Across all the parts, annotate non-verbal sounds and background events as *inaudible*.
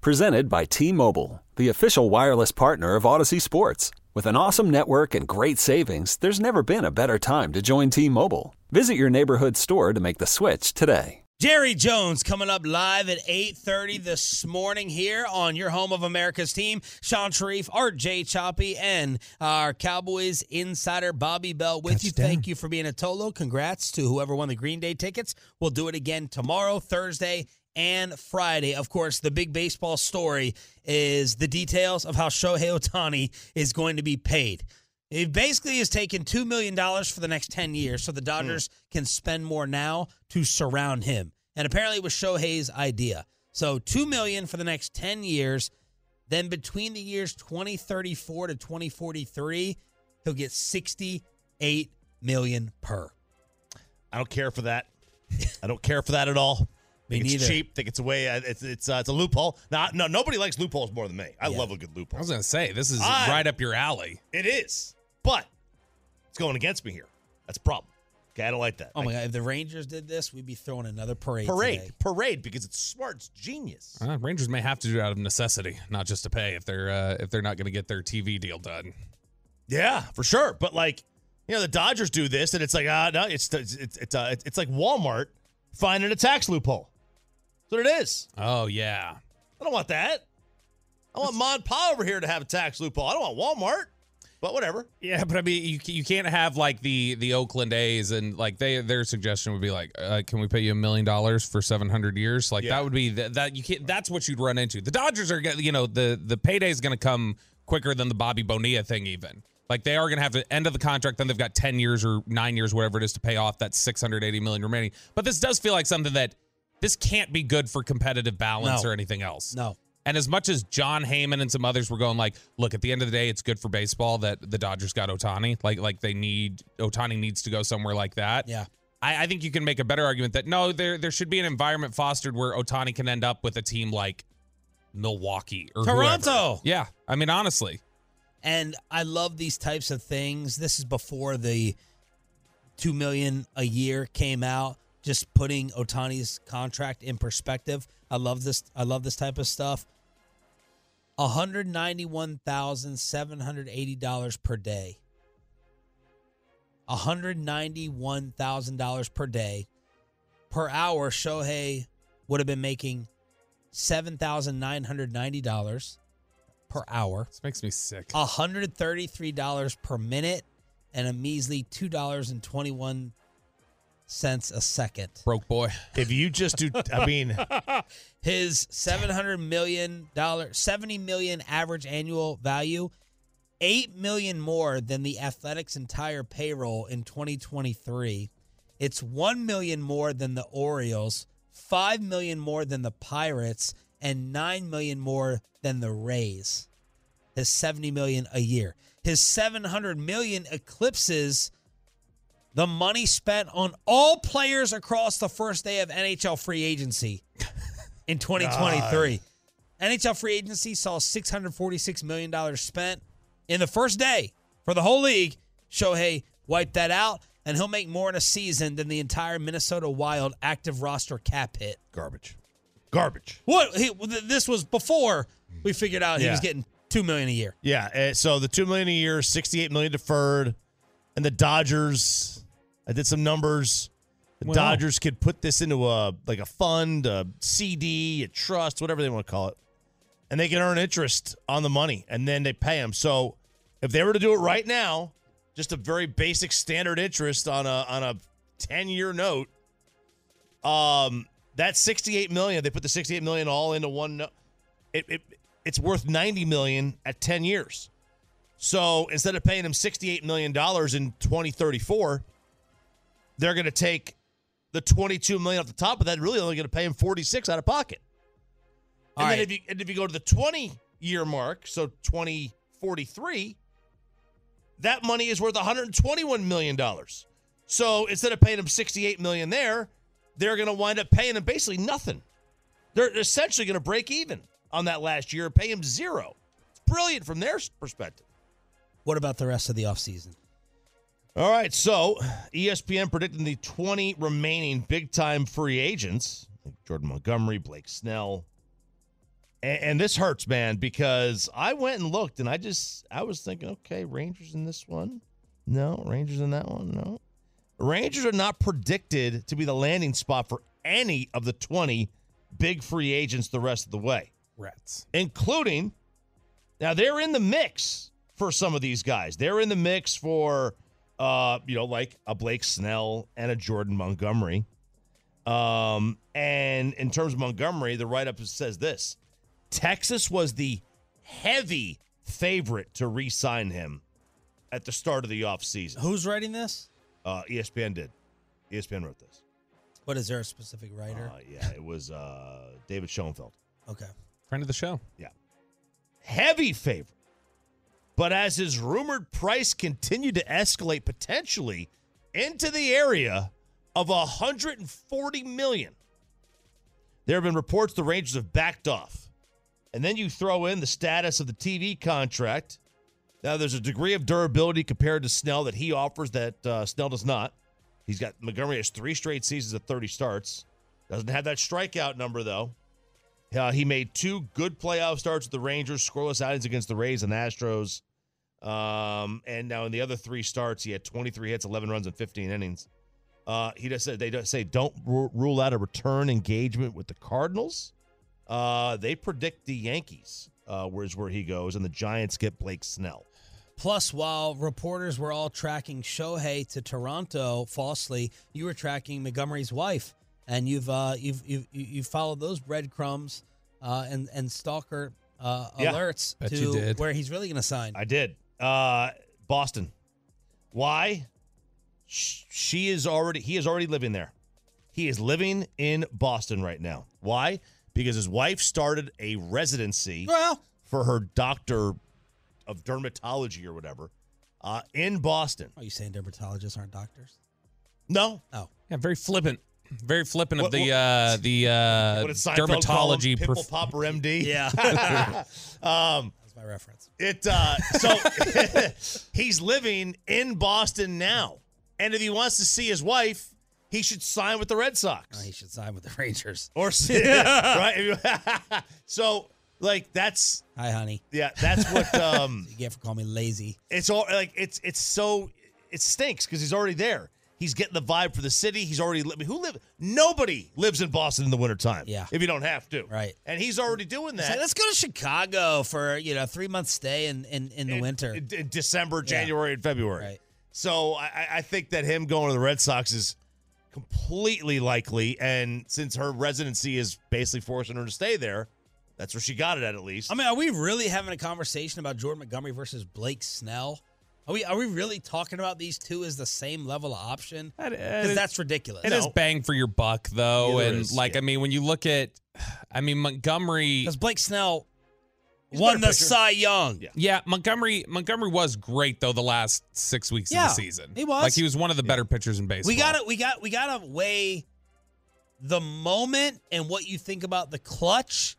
Presented by T Mobile, the official wireless partner of Odyssey Sports. With an awesome network and great savings, there's never been a better time to join T Mobile. Visit your neighborhood store to make the switch today. Jerry Jones coming up live at 8:30 this morning here on your home of America's team. Sean Sharif, RJ Choppy, and our Cowboys insider Bobby Belt with you. Thank you for being a Tolo. Congrats to whoever won the Green Day tickets. We'll do it again tomorrow, Thursday, and Friday. Of course, the big baseball story is the details of how Shohei Ohtani is going to be paid. It basically is taking $2 million for the next 10 years so the hmm. Dodgers can spend more now to surround him. And apparently it was Shohei's idea. So 2 million for the next 10 years. Then between the years 2034 to 2043, he'll get 68 million per. I don't care for that. I don't care for that at all. It's cheap. Think it's a way. uh, It's it's uh, it's a loophole. Now, no, nobody likes loopholes more than me. I love a good loophole. I was gonna say this is I- right up your alley. It is, but it's going against me here. That's a problem. Okay, I don't like that. Oh my God. If the Rangers did this, we'd be throwing another parade. parade, today. parade, because it's smart. It's genius. Uh, Rangers may have to do it out of necessity, not just to pay if they're uh, if they're not going to get their TV deal done. Yeah, for sure. But like, you know, the Dodgers do this, and it's like, ah, no, it's it's it's it's, uh, it's like Walmart finding a tax loophole. That's what it is. Oh yeah, I don't want that. I want Mon Pa over here to have a tax loophole. I don't want Walmart. But whatever. yeah, but I mean, you you can't have like the the Oakland A's and like they their suggestion would be like, uh, can we pay you a million dollars for seven hundred years? Like Yeah. that would be that, that you can't. That's what you'd run into. The Dodgers are you know, the the payday is going to come quicker than the Bobby Bonilla thing even. Like they are going to have the end of the contract, then they've got ten years or nine years, whatever it is, to pay off that six hundred eighty million remaining. But this does feel like something that this can't be good for competitive balance No. or anything else. No. And as much as Jon Heyman and some others were going like, look, at the end of the day, it's good for baseball that the Dodgers got Ohtani. Like, like they need Ohtani needs to go somewhere like that. Yeah. I, I think you can make a better argument that no, there there should be an environment fostered where Ohtani can end up with a team like Milwaukee or whoever. Toronto. Yeah, I mean honestly, And I love these types of things. This is before the two million a year came out. Just putting Ohtani's contract in perspective. I love this. I love this type of stuff. One hundred ninety-one thousand seven hundred eighty dollars per day. One hundred ninety-one thousand dollars per day. Per hour, Shohei would have been making seven thousand nine hundred ninety dollars per hour. this makes me sick. $133 per minute and a measly $2.21 a second. Broke boy. If you just do, I mean, *laughs* His $700 million, 70 million average annual value, 8 million more than the Athletics entire payroll in 2023. It's 1 million more than the Orioles, 5 million more than the Pirates, and 9 million more than the Rays. His 70 million a year. His 700 million eclipses the money spent on all players across the first day of NHL free agency in *laughs* 2023. NHL free agency saw $646 million spent in the first day for the whole league. Shohei wiped that out, and he'll make more in a season than the entire Minnesota Wild active roster cap hit. garbage. Garbage. What? He, this was before we figured out he was getting 2 million a year. Yeah. uh, So the two million a year, sixty-eight million deferred, and the Dodgers. I did some numbers. The Wow. Dodgers could put this into a like a fund, a CD, a trust, whatever they want to call it, and they can earn interest on the money, and then they pay them. So if they were to do it right now, just a very basic standard interest on a on a ten-year note, um, that sixty-eight million. They put the sixty-eight million all into one. It, it it's worth ninety million at ten years. So instead of paying him sixty-eight million dollars in twenty thirty-four, they're going to take the twenty-two million off the top of that. Really, only going to pay him forty-six out of pocket. All and then right. if you and if you go to the 20 year mark, so 2043, that money is worth 121 million dollars. So instead of paying him 68 million there, they're going to wind up paying him basically nothing. They're essentially going to break even on that last year and pay him zero. It's brilliant from their perspective. What about the rest of the offseason? All right, so ESPN predicting the 20 remaining big time free agents like Jordan Montgomery, Blake Snell. And, and this hurts, man, because I went and looked and I just, I was thinking, okay, Rangers in this one. No, Rangers in that one. No. Rangers are not predicted to be the landing spot for any of the 20 big free agents the rest of the way Rats. including now they're in the mix for some of these guys. They're in the mix for uh, you know, like a Blake Snell and a Jordan Montgomery. Um, and in terms of Montgomery, the write-up says this. Texas was the heavy favorite to re-sign him at the start of the offseason. Who's writing this? Uh, ESPN did. ESPN wrote this. What is there a specific writer? Uh, yeah, it was uh, David Schoenfeld. okay. Friend of the show. Yeah. Heavy favorite. But as his rumored price continued to escalate potentially into the area of 140 million, there have been reports the Rangers have backed off. And then you throw in the status of the TV contract. Now there's a degree of durability compared to Snell that he offers that uh, Snell does not. He's got Montgomery has three straight seasons of 30 starts. Doesn't have that strikeout number though. Uh, he made two good playoff starts with the Rangers, scoreless outings against the Rays and Astros. Um, and now in the other three starts, he had 23 hits, 11 runs, and 15 innings. Uh, he just said they don't say don't ru- rule out a return engagement with the Cardinals. Uh, they predict the Yankees, uh, where's where he goes, and the Giants get Blake Snell. Plus, while reporters were all tracking Shohei to Toronto falsely, you were tracking Montgomery's wife, and you've uh, you've you've you you followed those breadcrumbs uh, and and stalker uh, Yeah. alerts Bet to where he's really going to sign. I did. Uh, Boston. Why? She is already. He is already living there. He is living in Boston right now. Why? Because his wife started a residency well, for her doctor of dermatology or whatever uh, in Boston. are you saying dermatologists aren't doctors? No, Oh, Yeah, very flippant. Very flippant What- of the what- uh the uh what did Seinfeld call him? dermatology pimple prof- popper MD. yeah, *laughs* um, that's my reference. It uh so *laughs* he's living in Boston now. And if he wants to see his wife, he should sign with the Red Sox. Oh, he should sign with the Rangers. Or *laughs* *laughs* right? so like that's Hi, honey. yeah, that's what um You get for calling me lazy. it's all like it's it's so it stinks because he's already there. He's getting the vibe for the city. He's already living. Who live? Nobody lives in Boston in the wintertime. Yeah. If you don't have to. Right. And he's already doing that. let's go to Chicago for you know three month stay in in, in the in- winter. in, in December, Yeah. January, and February. Right. So I- I think that him going to the Red Sox is completely likely. And since her residency is basically forcing her to stay there, that's where she got it at at least. I mean, are we really having a conversation about Jordan Montgomery versus Blake Snell? Are we are we really talking about these two as the same level of option? That- Because that's ridiculous. It is bang for your buck though, Yeah, and is, like yeah. I mean, when you look at, *sighs* I mean Montgomery, Because Blake Snell He's won the pitcher. Cy Young. Yeah. yeah, Montgomery Montgomery was great though the last six weeks Yeah, of the season. he was. like he was one of the better pitchers in baseball. We got to we got we got to weigh the moment and what you think about the clutch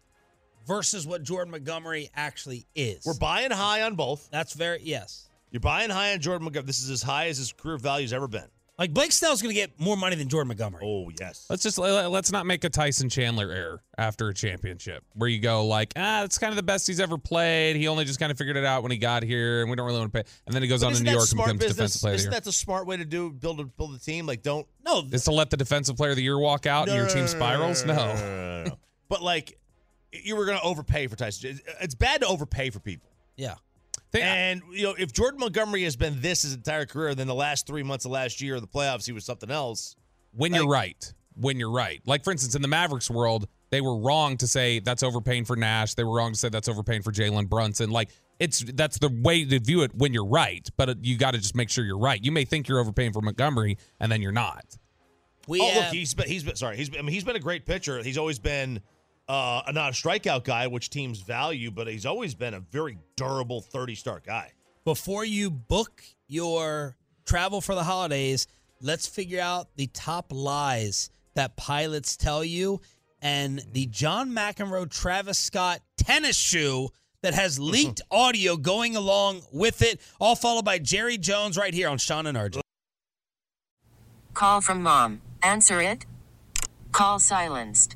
versus what Jordan Montgomery actually is. We're buying high on both. That's very yes. You're buying high on Jordan Montgomery. This is as high as his career value's ever been. Like Blake Snell's going to get more money than Jordan Montgomery. Oh, yes. Let's just let- let's not make a Tyson Chandler error after a championship where you go like, ah, it's kind of the best he's ever played. He only just kind of figured it out when he got here, and we don't really want to pay. And then he goes But on to New York and smart becomes business? defensive player of the Isn't year. that the smart way to do build a build a team? Like don't No, Is to let the defensive player of the year walk out and your team spirals? No. no, no, no. But like you were going to overpay for Tyson. It's bad to overpay for people. yeah. They- And you know, if Jordan Montgomery has been this his entire career, then the last three months of last year, of the playoffs, he was something else. when you're right. When you're right. Like for instance, in the Mavericks world, they were wrong to say that's overpaying for Nash. They were wrong to say that's overpaying for Jalen Brunson. Like it's that's the way to view it when you're right. But you got to just make sure you're right. You may think you're overpaying for Montgomery, and then you're not. We oh, have, look, he's been he's been sorry. He's been, I mean, he's been a great pitcher. He's always been uh, not a strikeout guy, which teams value, but he's always been a very durable 30 start guy. Before you book your travel for the holidays, let's figure out the top lies that pilots tell you and the John McEnroe Travis Scott tennis shoe that has *laughs* leaked audio going along with it, all followed by Jerry Jones right here on Sean and RJ. Call from mom. Answer it. Call silenced.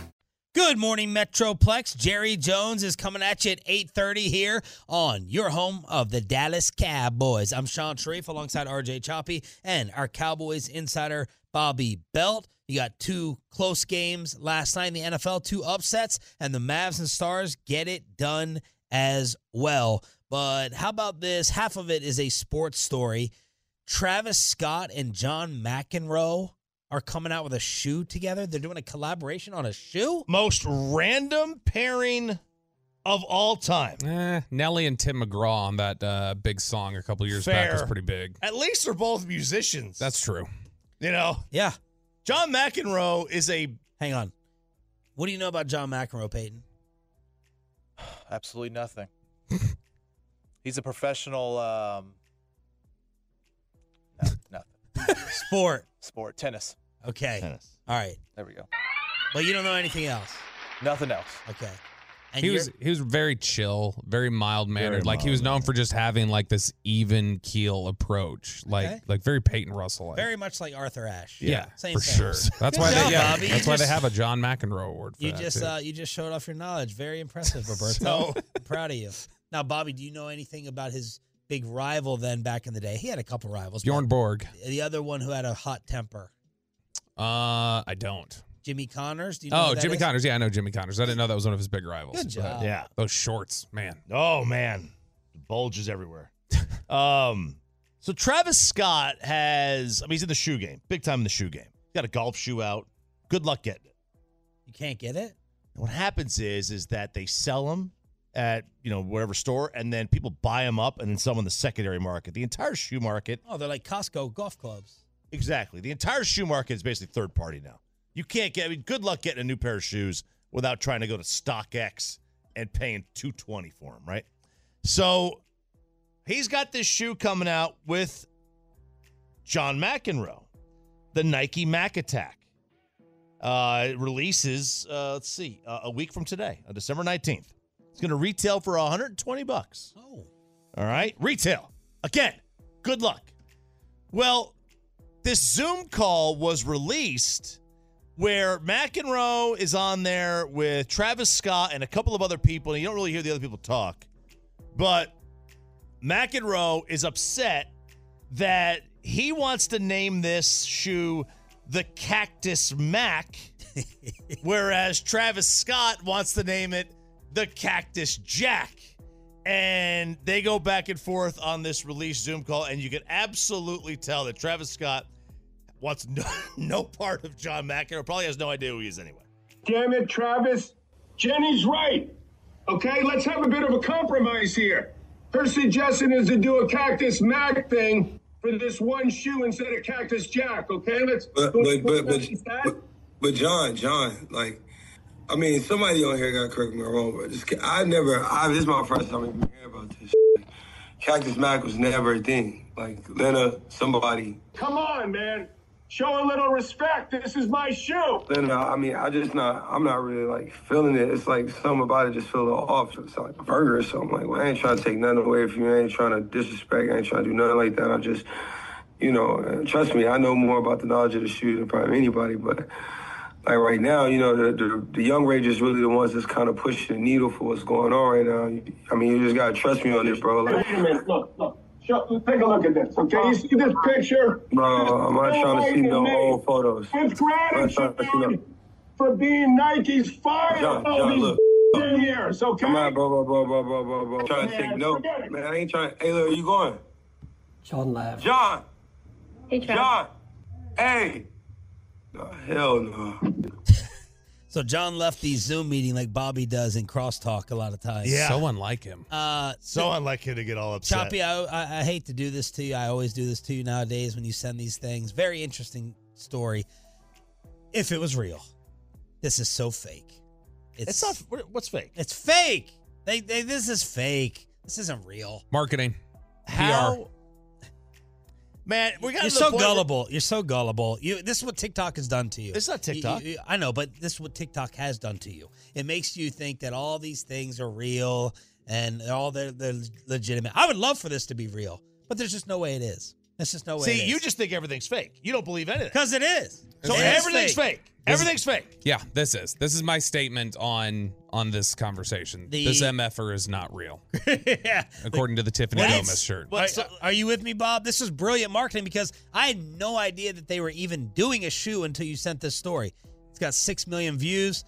Good morning, Metroplex. Jerry Jones is coming at you at 8.30 here on your home of the Dallas Cowboys. I'm Sean Sharif alongside RJ Choppy and our Cowboys insider, Bobby Belt. You got two close games last night in the NFL, two upsets, and the Mavs and Stars get it done as well. But how about this? Half of it is a sports story. Travis Scott and John McEnroe are coming out with a shoe together. They're doing a collaboration on a shoe. Most random pairing of all time. Eh, Nelly and Tim McGraw on that uh, big song a couple years back was pretty big. At least they're both musicians. That's true. you know, Yeah. John McEnroe is a Hang on. What do you know about John McEnroe, Peyton? *sighs* Absolutely nothing. *laughs* He's a professional. Um, no, nothing. *laughs* Sport. Sport, tennis. Okay. tennis. All right. There we go. But you don't know anything else. Nothing else. Okay. And he was he was very chill, very mild mannered. Like he was known for just having like this even keel approach, like Okay. like very Peyton Russell. very much like Arthur Ashe. yeah, Same for thing. sure. That's Good why job, they yeah, Bobby. You that's why they just- have a John McEnroe award. For You that, just too. uh, you just showed off your knowledge. Very impressive, *laughs* Roberto. So- I'm proud of you. Now, Bobby, do you know anything about his big rival then back in the day? He had a couple rivals. Bjorn Borg. The other one who had a hot temper. Uh, I don't. Jimmy Connors. Do you know Oh, Jimmy is? Connors. Yeah, I know Jimmy Connors. I didn't know that was one of his big rivals. Good but job. Yeah. Those shorts, man. Oh man, bulges everywhere. *laughs* um, so Travis Scott has. I mean, he's in the shoe game, big time in the shoe game. He's got a golf shoe out. Good luck getting it. You can't get it. And what happens is, is that they sell them at you know whatever store, and then people buy them up and then sell them in the secondary market. The entire shoe market, Oh, they're like Costco golf clubs. Exactly. The entire shoe market is basically third party now. You can't get. I mean, good luck getting a new pair of shoes without trying to go to StockX and paying two twenty for them, right? So he's got this shoe coming out with John McEnroe, the Nike Mac Attack. Uh, it releases, uh, let's see, uh, a week from today, on December 19th. It's going to retail for 120 bucks. Oh, All right. Retail. Again, good luck. Well, this Zoom call was released where McEnroe is on there with Travis Scott and a couple of other people. And you don't really hear the other people talk. But McEnroe is upset that he wants to name this shoe the Cactus Mac, *laughs* whereas Travis Scott wants to name it the Cactus Jack. And they go back and forth on this release Zoom call, and you can absolutely tell that Travis Scott wants no, *laughs* no part of John McEnroe. Probably has no idea who he is anyway. Damn it, Travis. Jenny's right. Okay, let's have a bit of a compromise here. Her suggestion is to do a Cactus Mac thing for this one shoe instead of Cactus Jack. Okay, let's. But but but but, but, but John, John, like, I mean, somebody on here got correct me wrong, but just, I never. I this is my first time even hearing about this. Shit. Cactus Mac was never a thing. Like Lena, somebody. Come on, man. Show a little respect. This is my shoe. Lena, I mean, I just not. I'm not really like feeling it. It's like something about it just feel a little off. It's like a burger or something. Like, well, I ain't trying to take nothing away from you. I ain't trying to disrespect. I ain't trying to do nothing like that. I just, you know, trust me, I know more about the knowledge of the shoe than probably anybody, but. like right now, you know, the, the the young Rangers really the ones that's kind of pushing the needle for what's going on right now. I mean, you just gotta trust me on this, bro. Like, Wait a minute. Look, look. Show, take a look at this. Okay, you see this picture? bro, I'm not trying to see no old photos. With I'm not trying to see no. gratitude for being Nike's fire John, all John, look. years. Okay. I'm not, bro, bro, bro, bro, bro, bro, bro. Trying to take no, forget it. man. I ain't trying. Hey, look, where you going? John laughed. John, Hey, Trav. John, hey. No, hell no. So John left the Zoom meeting like Bobby does in crosstalk a lot of times. Yeah. So unlike him. Uh, So unlike him to get all upset. Choppy, I, I, I hate to do this to you. I always do this to you nowadays when you send these things. Very interesting story. If it was real, this is so fake. It's not. What's fake? It's fake. They, they this is fake. This isn't real. Marketing. How? Man, we got You're so gullible. You're so gullible. You. This is what TikTok has done to you. It's not You- TikTok. you- I know, but this is what TikTok has done to you. It makes you think that all these things are real and all they're, they're legitimate. I would love for this to be real, but there's just no way it is. There's just no way. See, you just think everything's fake. You don't believe anything. because it is. So It is everything's fake. Everything's fake. Yeah, this is. This is my statement on on this conversation. The- this MFer is not real, *laughs* yeah. according to the Tiffany What? Gomez shirt. Are, are you with me, Bob? This is brilliant marketing because I had no idea that they were even doing a shoe until you sent this story. It's got six million views.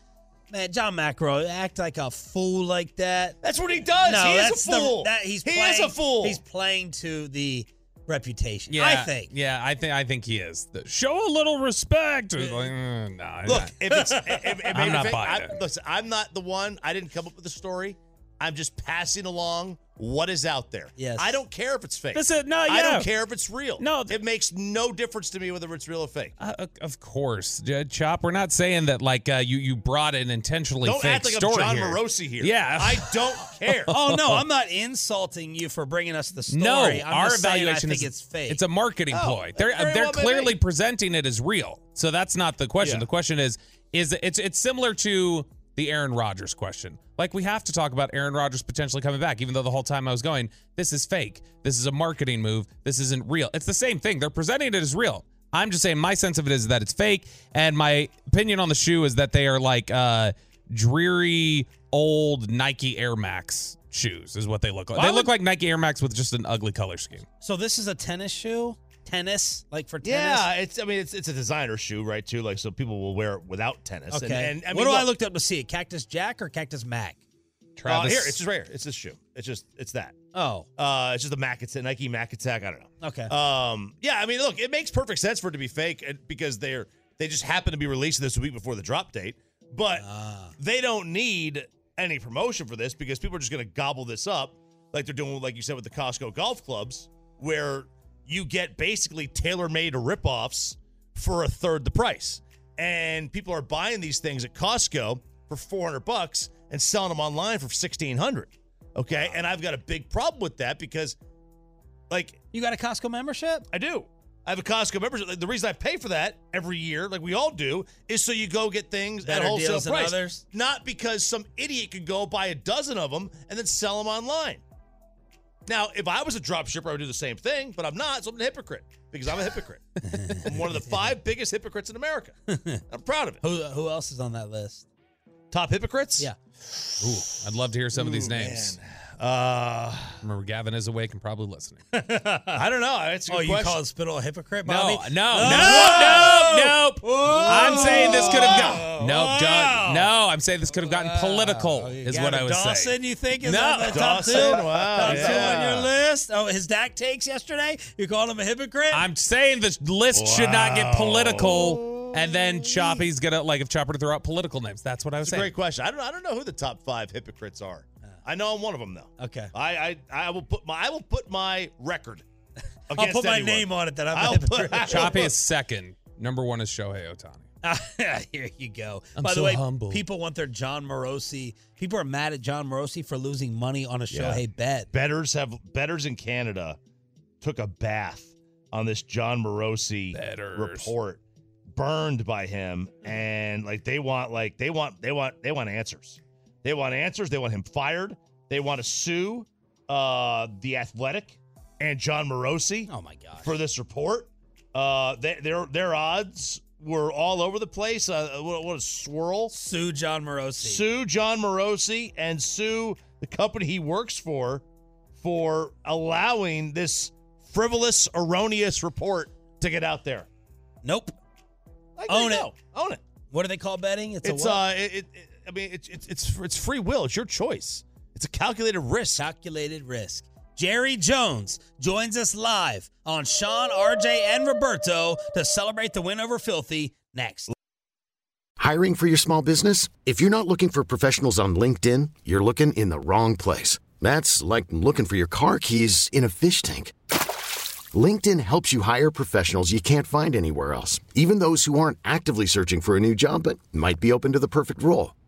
Man, John Macro act like a fool like that. That's what he does. No, he is that's a the- fool. that, he's he playing, is a fool. He's playing to the reputation. Yeah, I think. Yeah, I think I think he is. The- Show a little respect. Like, uh, nah, Look, nah. if it's if, if, if *laughs* I'm not it- buying I- it. Listen, I'm not the one. I didn't come up with the story. I'm just passing along what is out there. Yes. I don't care if it's fake. This is- no, I don't care if it's real. No, it makes no difference to me whether it's real or fake. Uh, of course, J- Chop. We're not saying that like uh, you you brought an intentionally Don't fake act like I'm story John here. Morosi here. Yeah, I don't *laughs* care. Oh no, I'm not insulting you for bringing us the story. No, I'm our just evaluation I think is it's fake. It's a marketing Oh, ploy. They're very they're well clearly presenting it as real. So that's not the question. Yeah. The question is is it's it's similar to the Aaron Rodgers question. Like we have to talk about Aaron Rodgers potentially coming back, even though the whole time I was going, this is fake. This is a marketing move. This isn't real. It's the same thing. They're presenting it as real. I'm just saying my sense of it is that it's fake, and my opinion on the shoe is that they are like uh, dreary old Nike Air Max shoes, is what they look like. Why they look like Nike Air Max with just an ugly color scheme. so this is a tennis shoe? Tennis? Like for tennis? Yeah, it's. I mean, it's it's a designer shoe, right? Too like so people will wear it without tennis. Okay. And, and I mean, what do I look, looked up to see? Cactus Jack or Cactus Mac? Uh, here, it's just right here. It's this shoe. It's just it's that. Oh, Uh, it's just a Mac Attack, Nike Mac Attack. I don't know. okay. Um, yeah, I mean, look, it makes perfect sense for it to be fake and- because they're they just happen to be released this week before the drop date, but Ah. they don't need any promotion for this because people are just going to gobble this up like they're doing, like you said, with the Costco golf clubs, where you get basically tailor-made ripoffs for a third the price, and people are buying these things at Costco for four hundred bucks and selling them online for sixteen hundred. Okay, and I've got a big problem with that because, like, you got a Costco membership? I do. I have a Costco membership. The reason I pay for that every year, like we all do, is so you go get things Better at wholesale price. Not because some idiot could go buy a dozen of them and then sell them online. Now, if I was a drop shipper, I would do the same thing, but I'm not, so I'm a hypocrite because I'm a hypocrite. *laughs* I'm one of the five biggest hypocrites in America. I'm proud of it. Who who else is on that list? Top hypocrites? Yeah. Ooh, I'd love to hear some of these Ooh, names. man. Uh, Remember, Gavin is awake and probably listening. *laughs* I don't know. It's a good Oh, you question. call Spittle a hypocrite, No, Bobby? no, Oh! no, nope, nope. I'm saying this could have gotten. Nope, Wow. Doug. No, I'm saying this could have gotten political, Oh, is got what I was Dawson, saying. Dawson, you think is No. on the top Dawson, two? wow, top two on your list? Oh, his Dak takes yesterday? You called him a hypocrite? I'm saying this list should not get political And then Choppy's gonna like if Chopper to throw out political names. That's what I was It's a saying. great question. I don't. I don't know who the top five hypocrites are. I know I'm one of them though. Okay. I I, I will put my I will put my record. *laughs* I'll put my anyone. name on it that I'm I'll put- hypocrite. *laughs* Choppy is second. Number one is Shohei Ohtani. *laughs* Here you go. I'm By the so way, humble. people want their Jon Morosi. People are mad at Jon Morosi for losing money on a Yeah. Shohei bet. Betters have betters in Canada took a bath on this Jon Morosi Betters. report, burned by him, and like they want like they want they want they want answers. They want answers. They want him fired. They want to sue uh the Athletic and Jon Morosi Oh my gosh. for this report. Uh, they, their their odds were all over the place. Uh, what, what a swirl! Sue Jon Morosi. Sue Jon Morosi and sue the company he works for for allowing this frivolous, erroneous report to get out there. Nope. Like, Own it. Own it. What do they call betting? It's, It's a what? uh, it, it, it- I mean, it's it's it's it's free will. It's your choice. It's a calculated risk. calculated risk. Jerry Jones joins us live on Sean, RJ, and Roberto to celebrate the win over Filthy next. Hiring for your small business? If you're not looking for professionals on LinkedIn, you're looking in the wrong place. That's like looking for your car keys in a fish tank. LinkedIn helps you hire professionals you can't find anywhere else, even those who aren't actively searching for a new job but might be open to the perfect role.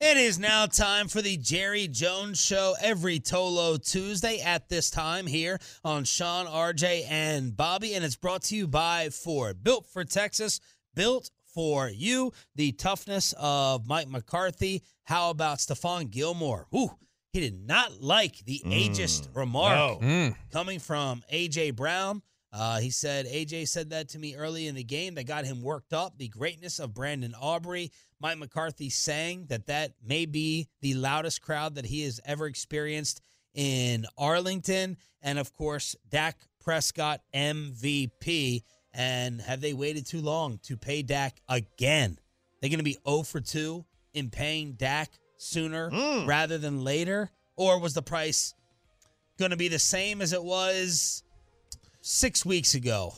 It is now time for the Jerry Jones Show every Tolo Tuesday at this time here on Sean, RJ, and Bobby. And it's brought to you by Ford. Built for Texas, built for you. The toughness of Mike McCarthy. How about Stephon Gilmore? Ooh, he did not like the ageist remark no. coming from A.J. Brown. Uh, he said, AJ said that to me early in the game that got him worked up. The greatness of Brandon Aubrey. Mike McCarthy saying that that may be the loudest crowd that he has ever experienced in Arlington. And of course, Dak Prescott MVP. And have they waited too long to pay Dak again? They're going to be 0 for 2 in paying Dak sooner hmm. rather than later? Or was the price going to be the same as it was six weeks ago?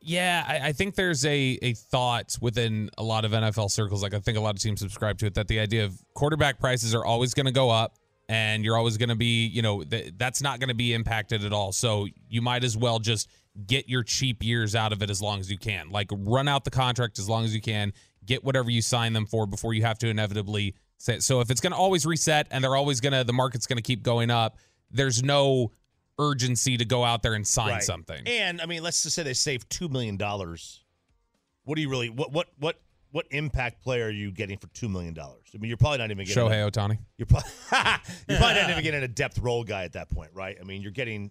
Yeah, I, I think there's a a thought within a lot of NFL circles. Like I think a lot of teams subscribe to it that the idea of quarterback prices are always going to go up, and you're always going to be, you know, th- that's not going to be impacted at all. So you might as well just get your cheap years out of it as long as you can. Like run out the contract as long as you can. Get whatever you sign them for before you have to inevitably say. So if it's going to always reset and they're always going to, the market's going to keep going up. There's no urgency to go out there and sign Right. something. And I mean, let's just say they save two million dollars. What do you really what what what what impact player are you getting for two million dollars? I mean, you're probably not even getting Shohei a, Ohtani. You're probably *laughs* you're probably not even *laughs* getting a depth role guy at that point, right? I mean, you're getting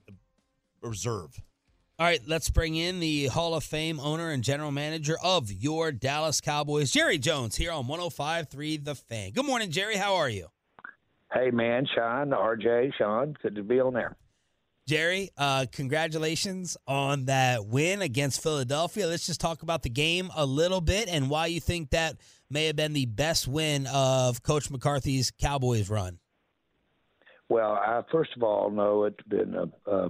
a reserve. All right, let's bring in the Hall of Fame owner and general manager of your Dallas Cowboys, Jerry Jones, here on 105.3 The Fan. Good morning, Jerry. How are you? Hey, man, Sean, RJ, Sean, good to be on there. Jerry, uh, congratulations on that win against Philadelphia. Let's just talk about the game a little bit and why you think that may have been the best win of Coach McCarthy's Cowboys run. Well, I first of all know it's been uh, uh,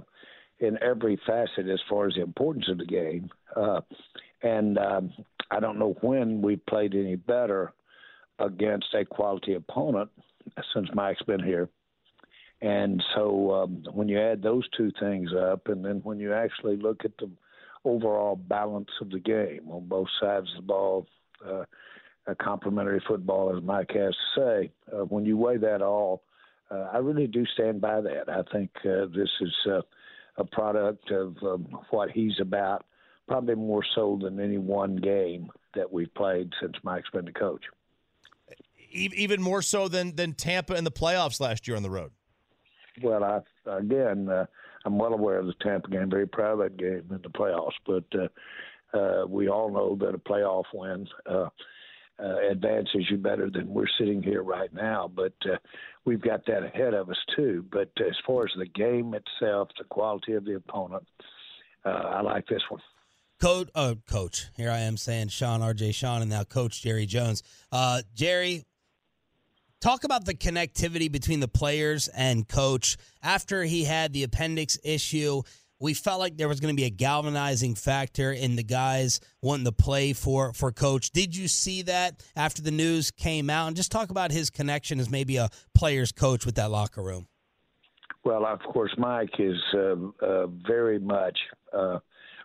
in every facet as far as the importance of the game, uh, and um, I don't know when we played any better against a quality opponent since Mike's been here. And so um, when you add those two things up, and then when you actually look at the overall balance of the game on both sides of the ball, uh, a complementary football, as Mike has to say, uh, when you weigh that all, uh, I really do stand by that. I think uh, this is uh, a product of um, what he's about, probably more so than any one game that we've played since Mike's been the coach. Even more so than than Tampa in the playoffs last year on the road. Well, I again, uh, I'm well aware of the Tampa game. Very proud of that game in the playoffs. But uh, uh, we all know that a playoff win uh, uh, advances you better than we're sitting here right now. But uh, we've got that ahead of us too. But as far as the game itself, the quality of the opponent, uh, I like this one. Coach, uh, coach. Here I am saying Sean, RJ Sean, and now Coach Jerry Jones. Uh, Jerry, talk about the connectivity between the players and coach. After he had the appendix issue, we felt like there was going to be a galvanizing factor in the guys wanting to play for for coach. Did you see that after the news came out? And just talk about his connection as maybe a player's coach with that locker room. Well, of course, Mike is uh, uh, very much uh,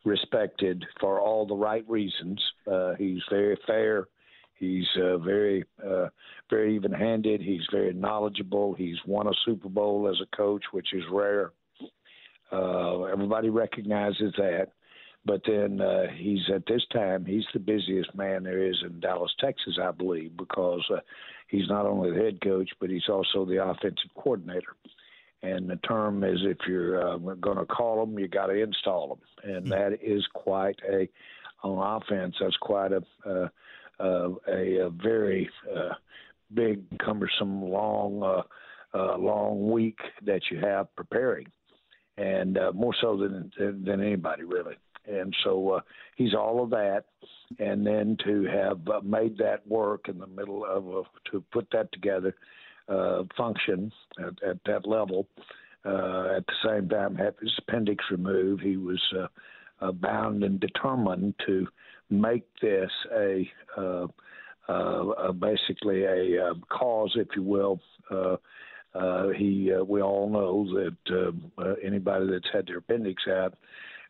respected for all the right reasons. Uh, he's very fair. He's uh, very, uh, very even-handed. He's very knowledgeable. He's won a Super Bowl as a coach, which is rare. Uh, everybody recognizes that. But then uh, he's at this time he's the busiest man there is in Dallas, Texas, I believe, because uh, he's not only the head coach but he's also the offensive coordinator. And the term is if you're uh, going to call them, you got to install them, and that is quite a on offense. That's quite a uh, uh, a, a very uh, big, cumbersome, long, uh, uh, long week that you have preparing, and uh, more so than than, anybody really. And so uh, he's all of that, and then to have uh, made that work in the middle of uh, to put that together, uh, function at, at that level. Uh, at the same time, have his appendix removed. He was uh, uh, bound and determined to make this a uh, uh, basically a uh, cause, if you will. Uh, uh, he, uh, we all know that uh, anybody that's had their appendix out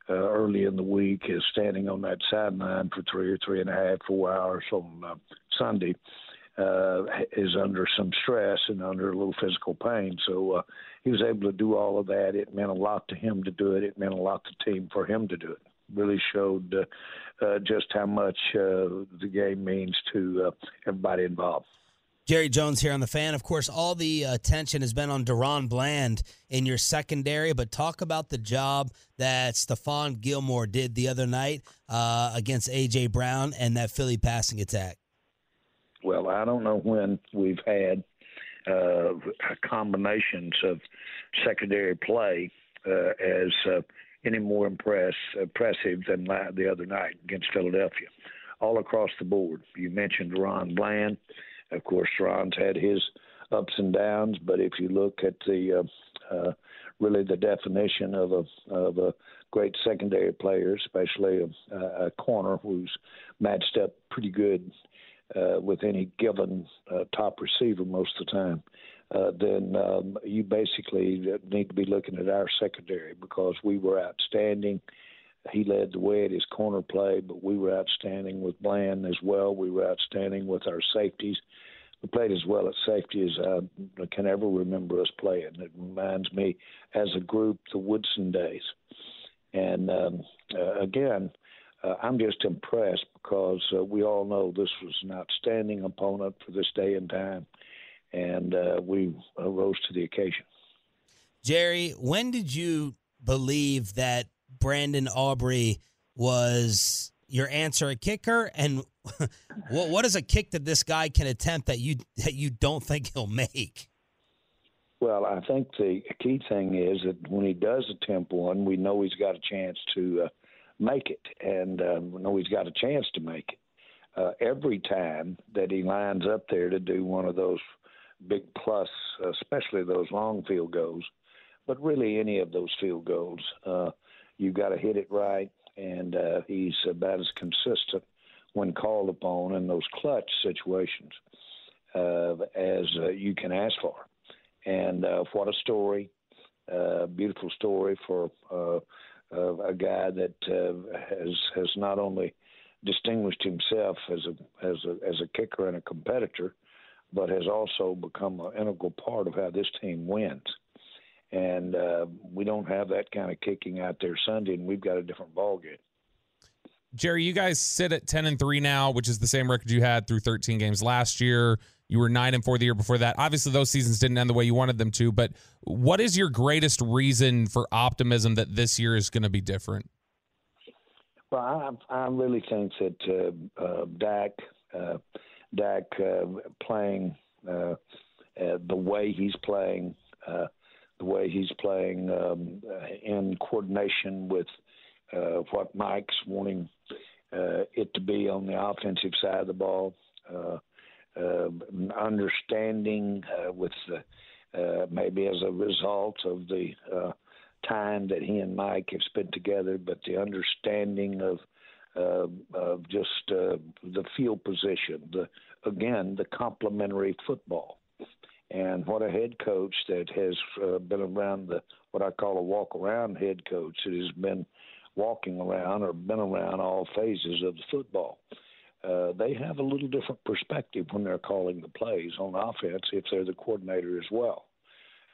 early in the week is standing on that sideline for three or three and a half, four hours on Sunday. Uh, is under some stress and under a little physical pain. So uh, he was able to do all of that. It meant a lot to him to do it. It meant a lot to the team for him to do it. Really showed uh, uh, just how much uh, the game means to uh, everybody involved. Jerry Jones here on the fan. Of course, all the attention has been on DaRon Bland in your secondary, but talk about the job that Stephon Gilmore did the other night uh, against A.J. Brown and that Philly passing attack. Well, I don't know when we've had uh, combinations of secondary play uh, as uh, any more impress, impressive than the other night against Philadelphia. All across the board. You mentioned Ron Bland. Of course, Ron's had his ups and downs, but if you look at the uh, uh, really the definition of a of a great secondary player, especially a, a corner who's matched up pretty good uh, with any given uh, top receiver most of the time, uh, then um, you basically need to be looking at our secondary because we were outstanding. He led the way at his corner play, but we were outstanding with Bland as well. We were outstanding with our safeties. We played as well at safety as I can ever remember us playing. It reminds me, as a group, the Woodson days. And um, uh, again, uh, I'm just impressed because uh, we all know this was an outstanding opponent for this day and time, and uh, we rose to the occasion. Jerry, when did you believe that Brandon Aubrey was your answer at kicker, and *laughs* what what is a kick that this guy can attempt that you that you don't think he'll make? Well, I think the key thing is that when he does attempt one, we know he's got a chance to uh, make it, and uh, we know he's got a chance to make it. Uh, every time that he lines up there to do one of those big plus, especially those long field goals, but really any of those field goals, uh, you've got to hit it right, and uh, he's about as consistent when called upon in those clutch situations. uh, as uh, you can ask for. And uh, what a story! Uh, beautiful story for uh, uh, a guy that uh, has has not only distinguished himself as a as a as a kicker and a competitor, but has also become an integral part of how this team wins. And uh, we don't have that kind of kicking out there Sunday, and we've got a different ball game. Jerry, you guys sit at 10 and 3 now, which is the same record you had through 13 games last year. You were 9 and 4 the year before that. Obviously, those seasons didn't end the way you wanted them to, but what is your greatest reason for optimism that this year is going to be different? Well, I, I really think that uh, uh, Dak, uh, Dak uh, playing uh, uh, the way he's playing, the way he's playing um, in coordination with what Mike's wanting it to be on the offensive side of the ball, uh, understanding with the, maybe as a result of the time that he and Mike have spent together, but the understanding of uh, of just uh, the field position, the again the complementary football, and what a head coach that has uh, been around the what I call a walk around head coach that has been walking around or been around all phases of the football. Uh, they have a little different perspective when they're calling the plays on offense if they're the coordinator as well,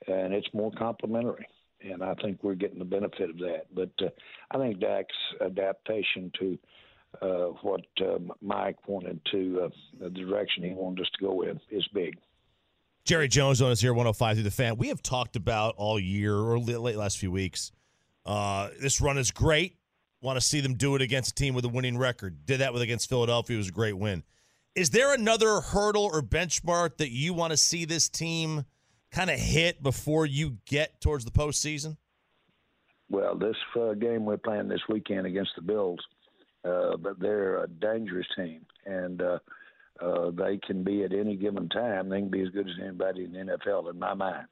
and it's more complimentary and I think we're getting the benefit of that. But uh, I think Dak's adaptation to uh, what uh, Mike wanted to, uh, the direction he wanted us to go in, is big. Jerry Jones on us here, 105.3 the fan. We have talked about all year or late last few weeks. Uh, this run is great. Want to see them do it against a team with a winning record. Did that with against Philadelphia. It was a great win. Is there another hurdle or benchmark that you want to see this team – kind of hit before you get towards the postseason? Well, this uh, game we're playing this weekend against the Bills, uh, but they're a dangerous team, and uh, uh, they can be at any given time. They can be as good as anybody in the NFL, in my mind.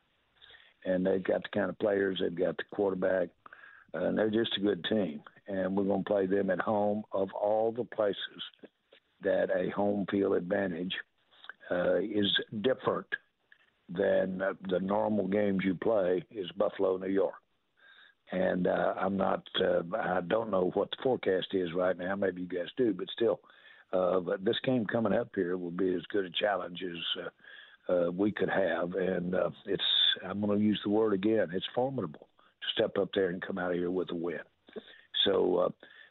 And they've got the kind of players, they've got the quarterback, and they're just a good team. And we're going to play them at home. Of all the places that a home field advantage uh, is different than uh, the normal games you play is Buffalo, New York. And uh, I'm not, uh, I don't know what the forecast is right now. Maybe you guys do, but still, uh, but this game coming up here will be as good a challenge as uh, uh, we could have. And uh, it's, I'm going to use the word again, it's formidable to step up there and come out of here with a win. So, uh,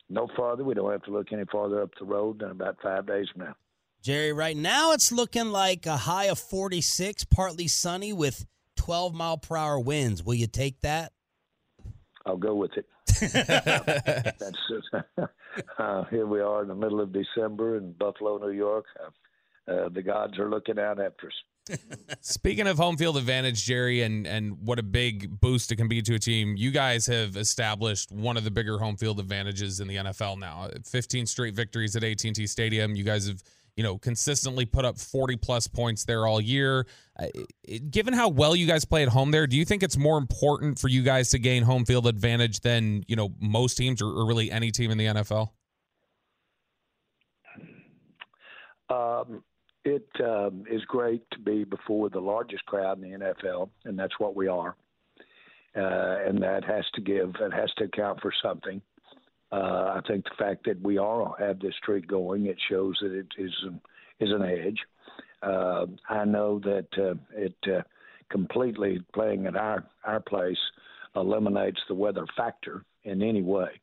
no farther. We don't have to look any farther up the road than about five days from now. Jerry, right now it's looking like a high of 46, partly sunny with 12 mile per hour winds. Will you take that? I'll go with it. *laughs* That's *laughs* uh, here we are in the middle of December in Buffalo, New York. Uh, uh, the gods are looking out after us. *laughs* Speaking of home field advantage, Jerry, and and what a big boost it can be to a team, you guys have established one of the bigger home field advantages in the NFL now. 15 straight victories at AT&T Stadium. You guys have you know, consistently put up 40 plus points there all year. Uh, given how well you guys play at home there, do you think it's more important for you guys to gain home field advantage than, you know, most teams or, or really any team in the NFL? Um, it um, is great to be before the largest crowd in the NFL, and that's what we are. Uh, and that has to give, it has to account for something. Uh, I think the fact that we are have this streak going, it shows that it is is an edge. Uh, I know that uh, it completely playing at our our place eliminates the weather factor in any way,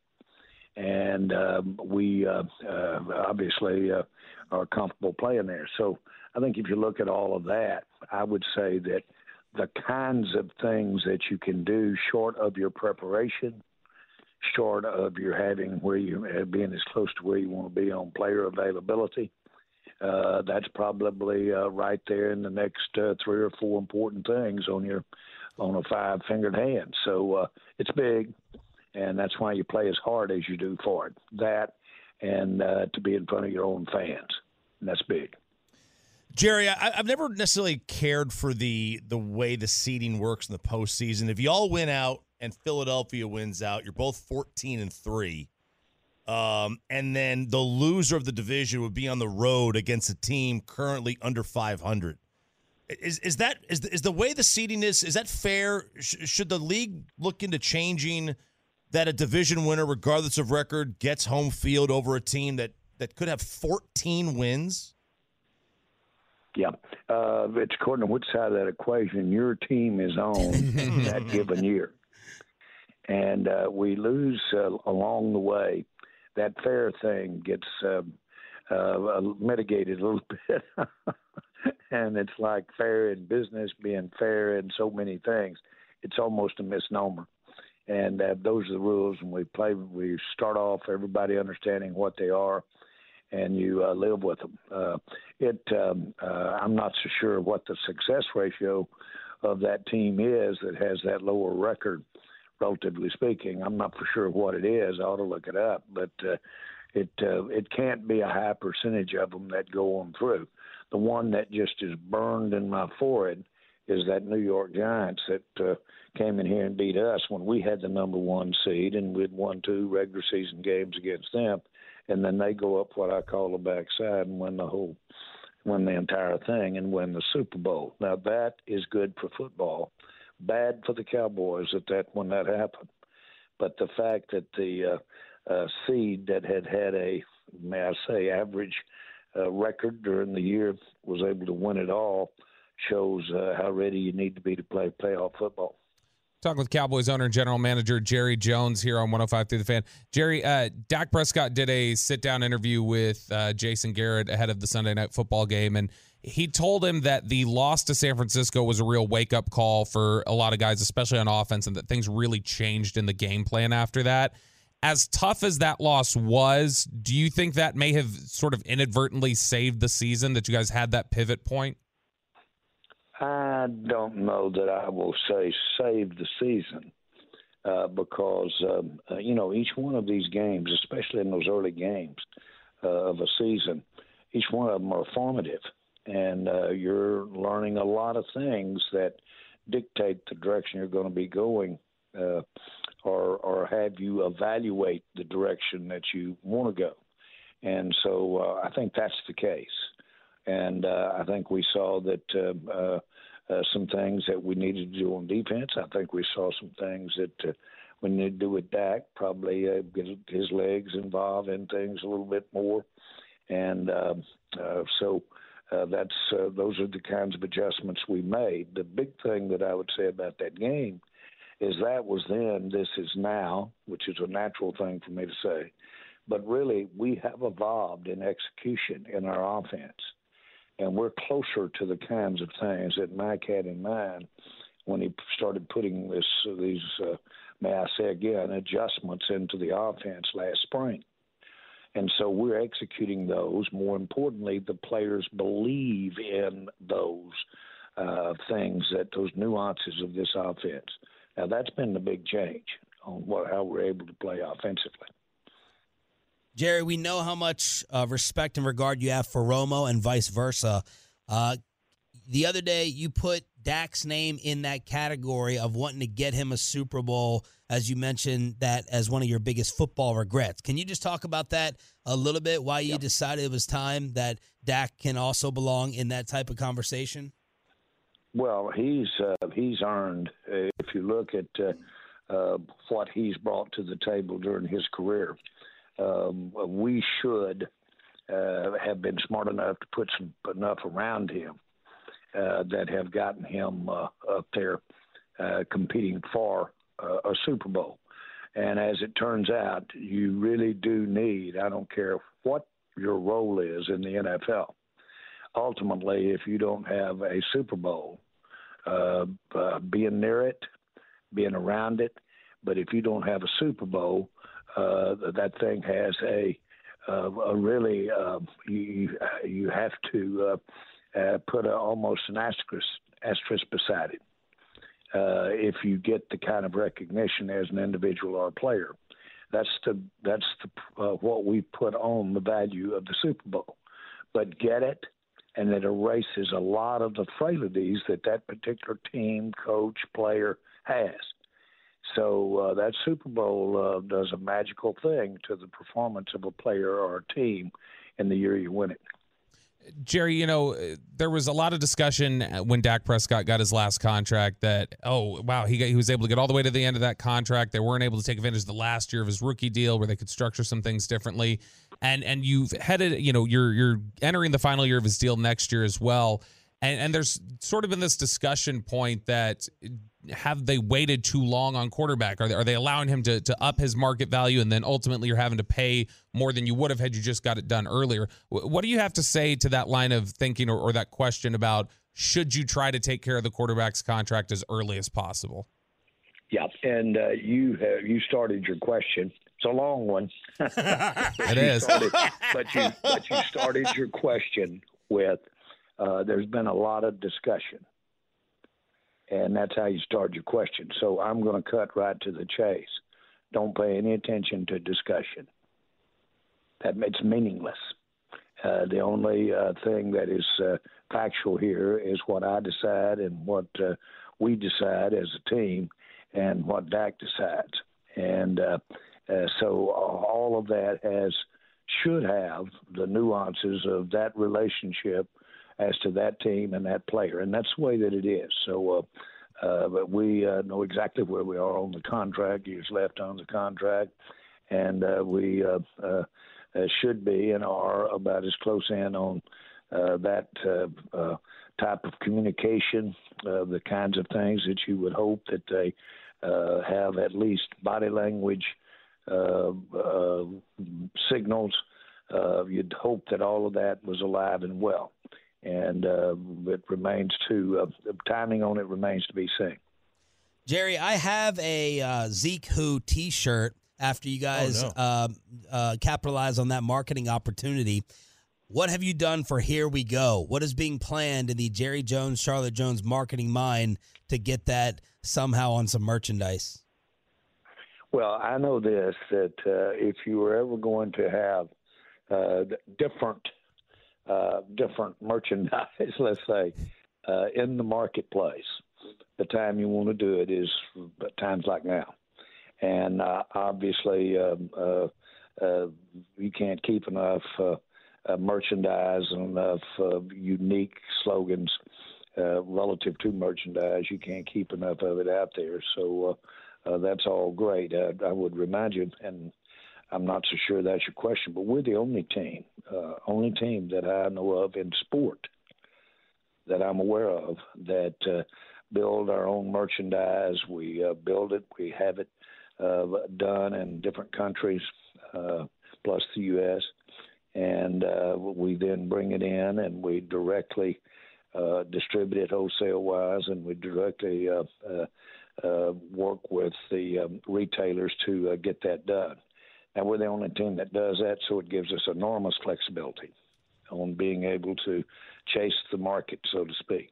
and um, we uh, uh, obviously uh, are comfortable playing there. So I think if you look at all of that, I would say that the kinds of things that you can do short of your preparation short of your having where you uh, being as close to where you want to be on player availability. Uh, that's probably uh, right there in the next uh, three or four important things on your on a five fingered hand. So uh, it's big, and that's why you play as hard as you do for it. That and uh, to be in front of your own fans, and that's big. Jerry, I, have never necessarily cared for the the way the seeding works in the postseason. If y'all win out and Philadelphia wins out, you're both 14 and 3. Um, and then the loser of the division would be on the road against a team currently under 500. Is is that is the, is the way the seeding is? Is that fair? Sh- should the league look into changing that a division winner, regardless of record, gets home field over a team that that could have 14 wins? Yeah, uh, it's according to which side of that equation your team is on *laughs* that given year, and uh, we lose uh, along the way. That fair thing gets um, uh, mitigated a little *laughs* bit, and it's like fair in business being fair in so many things. It's almost a misnomer, and uh, those are the rules. And we play. We start off everybody understanding what they are and you uh, live with them. Uh, it, um, uh, I'm not so sure what the success ratio of that team is that has that lower record, relatively speaking. I'm not for sure what it is. I ought to look it up, but uh, it uh, it can't be a high percentage of them that go on through. The one that just is burned in my forehead is that New York Giants that uh, came in here and beat us when we had the number one seed and we'd won two regular season games against them and then they go up what I call the backside and win the whole, win the entire thing and win the Super Bowl. Now that is good for football, bad for the Cowboys that that when that happened. But the fact that the uh, uh, seed that had had a, may I say, average uh, record during the year was able to win it all shows uh, how ready you need to be to play playoff football. Talking with Cowboys owner and general manager Jerry Jones here on 105.3 the fan. Jerry, uh, Dak Prescott did a sit down interview with uh, Jason Garrett ahead of the Sunday night football game, and he told him that the loss to San Francisco was a real wake up call for a lot of guys, especially on offense, and that things really changed in the game plan after that. As tough as that loss was, do you think that may have sort of inadvertently saved the season that you guys had that pivot point? I don't know that I will say save the season uh, because um, uh, you know each one of these games, especially in those early games uh, of a season, each one of them are formative, and uh, you're learning a lot of things that dictate the direction you're going to be going, uh, or or have you evaluate the direction that you want to go, and so uh, I think that's the case and uh, I think we saw that uh, uh, uh, some things that we needed to do on defense. I think we saw some things that uh, we need to do with Dak, probably get his legs involved in things a little bit more, and uh, so. That's those are the kinds of adjustments we made. The big thing that I would say about that game is that was then, this is now, which is a natural thing for me to say. But really, we have evolved in execution in our offense and we're closer to the kinds of things that Mike had in mind when he started putting this these uh, may I say again adjustments into the offense last spring. And so we're executing those. More importantly, the players believe in those uh, things, that those nuances of this offense. Now that's been the big change on what how we're able to play offensively. Jerry, we know how much uh, respect and regard you have for Romo and vice versa. Uh, the other day, you put Dak's name in that category of wanting to get him a Super Bowl, as you mentioned that as one of your biggest football regrets. Can you just talk about that a little bit? Why you yep. decided it was time that Dak can also belong in that type of conversation? Well, he's uh, he's earned. If you look at uh, uh, what he's brought to the table during his career, um, we should uh, have been smart enough to put some enough around him uh, that have gotten him uh, up there uh, competing for uh, a Super Bowl. And as it turns out, you really do need, I don't care what your role is in the NFL. Ultimately, if you don't have a Super Bowl, uh, being near it, being around it, but if you don't have a Super Bowl, uh, that thing has a uh, a really uh, you you have to uh, uh, put a, almost an asterisk asterisk beside it if you get the kind of recognition as an individual or a player. That's the that's the what we put on the value of the Super Bowl. But get it, and it erases a lot of the frailties that that particular team, coach, player has. So uh, that Super Bowl uh, does a magical thing to the performance of a player or a team in the year you win it. Jerry, you know, uh, there was a lot of discussion uh, when Dak Prescott got his last contract that, oh, wow, he, got, he was able to get all the way to the end of that contract. They weren't able to take advantage of the last year of his rookie deal where they could structure some things differently. And and you've headed, you know, you're you're entering the final year of his deal next year as well. And and there's sort of been this discussion point that have they waited too long on quarterback? Are they, are they allowing him to, to up his market value and then ultimately you're having to pay more than you would have had you just got it done earlier? What do you have to say to that line of thinking or, or that question about should you try to take care of the quarterback's contract as early as possible? Yeah, and uh, you have, you started your question. It's a long one. *laughs* it is. Started, *laughs* but you but you started your question with uh, there's been a lot of discussion and that's how you start your question. So I'm going to cut right to the chase. Don't pay any attention to discussion. That it's meaningless. Uh, the only uh, thing that is uh, factual here is what I decide and what uh, we decide as a team, and what Dak decides. And uh, so all of that has should have the nuances of that relationship as to that team and that player, and that's the way that it is. So, uh, uh, but we uh, know exactly where we are on the contract. Years left on the contract, and uh, we uh, uh, should be and are about as close in on that type of communication, the kinds of things that you would hope that they have at least body language signals. You'd hope that all of that was alive and well and uh, it remains to uh, the timing on it remains to be seen. Jerry, I have a uh, Zeke Who T-shirt after you guys Oh, no. uh, uh, capitalize on that marketing opportunity. What have you done for Here We Go? What is being planned in the Jerry Jones, Charlotte Jones marketing mind to get that somehow on some merchandise? Well, I know this that uh, if you were ever going to have uh, different uh, different merchandise, *laughs* let's say, uh, in the marketplace, the time you want to do it is times like now. And uh, obviously, um, uh, uh, you can't keep enough uh, merchandise and enough unique slogans uh, relative to merchandise. You can't keep enough of it out there. So that's all great. Uh, I would remind you, and I'm not so sure that's your question, but we're the only team, uh, only team that I know of in sport that I'm aware of that uh, build our own merchandise. We uh, build it, we have it uh, done in different countries, uh, plus the U.S., and uh, we then bring it in and we directly uh, distribute it wholesale wise, and we directly uh, uh, uh, work with the um, retailers to uh, get that done. Now we're the only team that does that, so it gives us enormous flexibility on being able to chase the market, so to speak.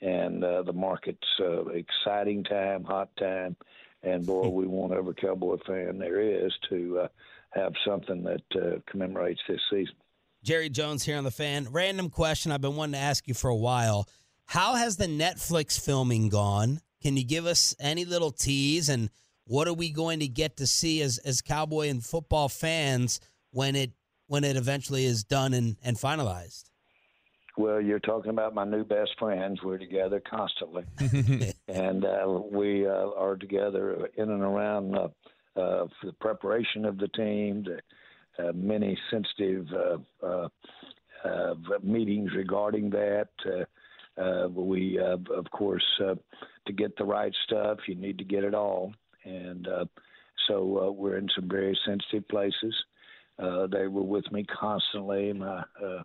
And uh, the market's uh, exciting time, hot time, and boy, *laughs* we want every Cowboy fan there is to uh, have something that uh, commemorates this season. Jerry Jones here on the fan. Random question I've been wanting to ask you for a while. How has the Netflix filming gone? Can you give us any little tease and what are we going to get to see as as cowboy and football fans when it when it eventually is done and, and finalized? Well, you're talking about my new best friends. We're together constantly, *laughs* and uh, we uh, are together in and around uh, uh, for the preparation of the team, the uh, many sensitive uh, uh, uh, meetings regarding that. Uh, uh, we, uh, of course, uh, to get the right stuff, you need to get it all, and uh, so uh, we're in some very sensitive places. Uh, they were with me constantly. My uh,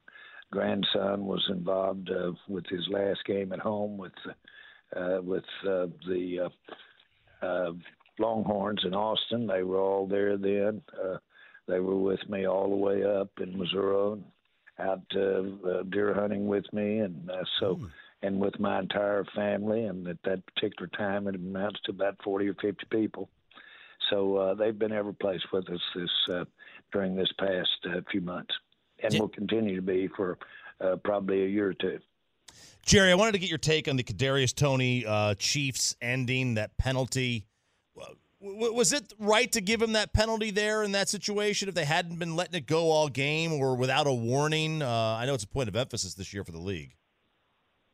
grandson was involved uh, with his last game at home with uh, with uh, the uh, uh, Longhorns in Austin. They were all there then. Uh, they were with me all the way up in Missouri, out uh, uh, deer hunting with me, and uh, so and with my entire family. And at that particular time, it amounts to about forty or fifty people. So uh, they've been every place with us this uh, during this past uh, few months, and will continue to be for uh, probably a year or two. Jerry, I wanted to get your take on the Kadarius Toney uh, Chiefs ending that penalty. Was it right to give him that penalty there in that situation if they hadn't been letting it go all game or without a warning? Uh, I know it's a point of emphasis this year for the league.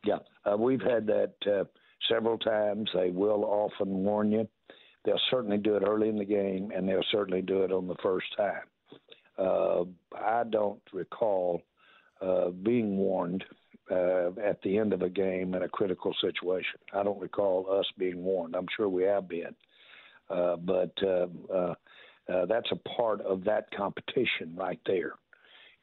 Yeah, uh, we've had that uh, several times. They will often warn you. They'll certainly do it early in the game, and they'll certainly do it on the first time. Uh, I don't recall uh, being warned uh, at the end of a game in a critical situation. I don't recall us being warned. I'm sure we have been, uh, but that's a part of that competition right there.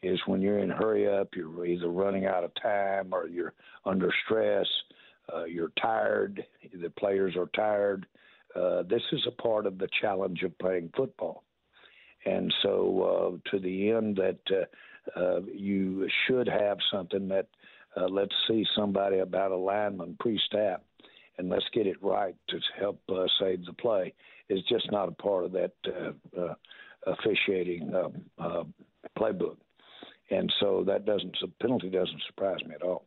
Is when you're in hurry up, you're either running out of time or you're under stress, uh, you're tired, the players are tired. Uh, this is a part of the challenge of playing football. And so, uh, to the end that uh, uh, you should have something that uh, let's see somebody about a lineman pre-snap, and let's get it right to help uh, save the play. Is just not a part of that officiating uh, playbook, and so that doesn't the penalty doesn't surprise me at all.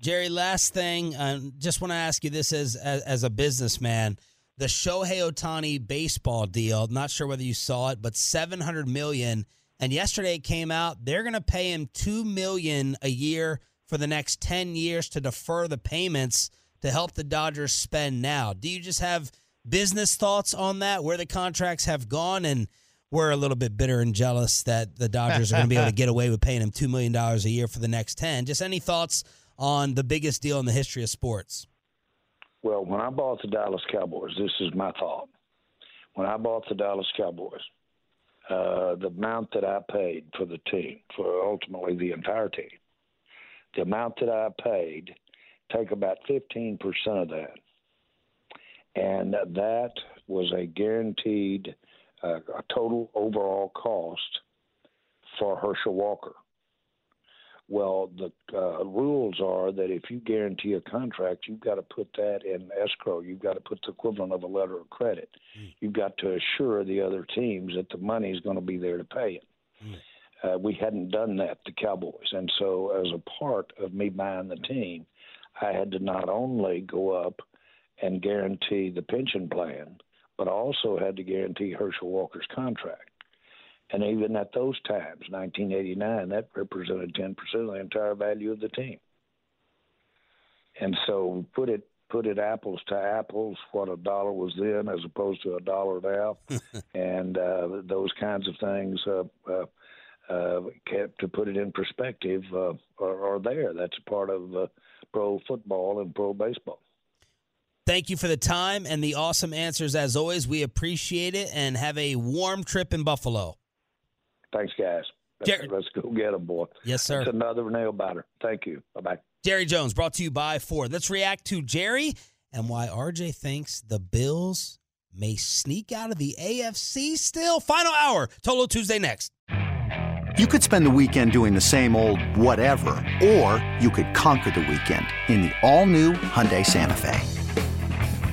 Jerry, last thing, um, just want to ask you this as, as as a businessman. The Shohei Ohtani baseball deal. Not sure whether you saw it, but seven hundred million. And yesterday it came out they're going to pay him two million a year for the next ten years to defer the payments to help the Dodgers spend now. Do you just have business thoughts on that? Where the contracts have gone, and we're a little bit bitter and jealous that the Dodgers are going to be able to *laughs* get away with paying him two million dollars a year for the next ten. Just any thoughts on the biggest deal in the history of sports? Well, when I bought the Dallas Cowboys, this is my thought. When I bought the Dallas Cowboys, uh, the amount that I paid for the team, for ultimately the entire team, the amount that I paid, take about 15% of that. And that was a guaranteed uh, a total overall cost for Herschel Walker. Well, the uh, rules are that if you guarantee a contract, you've got to put that in escrow. You've got to put the equivalent of a letter of credit. Mm. You've got to assure the other teams that the money is going to be there to pay it. Mm. Uh, we hadn't done that, the Cowboys. And so, as a part of me buying the team, I had to not only go up and guarantee the pension plan, but I also had to guarantee Herschel Walker's contract. And even at those times, 1989, that represented 10% of the entire value of the team. And so put it put it apples to apples, what a dollar was then as opposed to a dollar now, *laughs* and uh, those kinds of things. Uh, uh, uh, kept to put it in perspective, uh, are, are there. That's a part of uh, pro football and pro baseball. Thank you for the time and the awesome answers as always. We appreciate it and have a warm trip in Buffalo. Thanks, guys. Jerry. Let's go get them, boy. Yes, sir. That's another nail biter. Thank you. Bye bye. Jerry Jones brought to you by Ford. Let's react to Jerry and why RJ thinks the Bills may sneak out of the AFC still. Final hour, Tolo Tuesday next. You could spend the weekend doing the same old whatever, or you could conquer the weekend in the all-new Hyundai Santa Fe.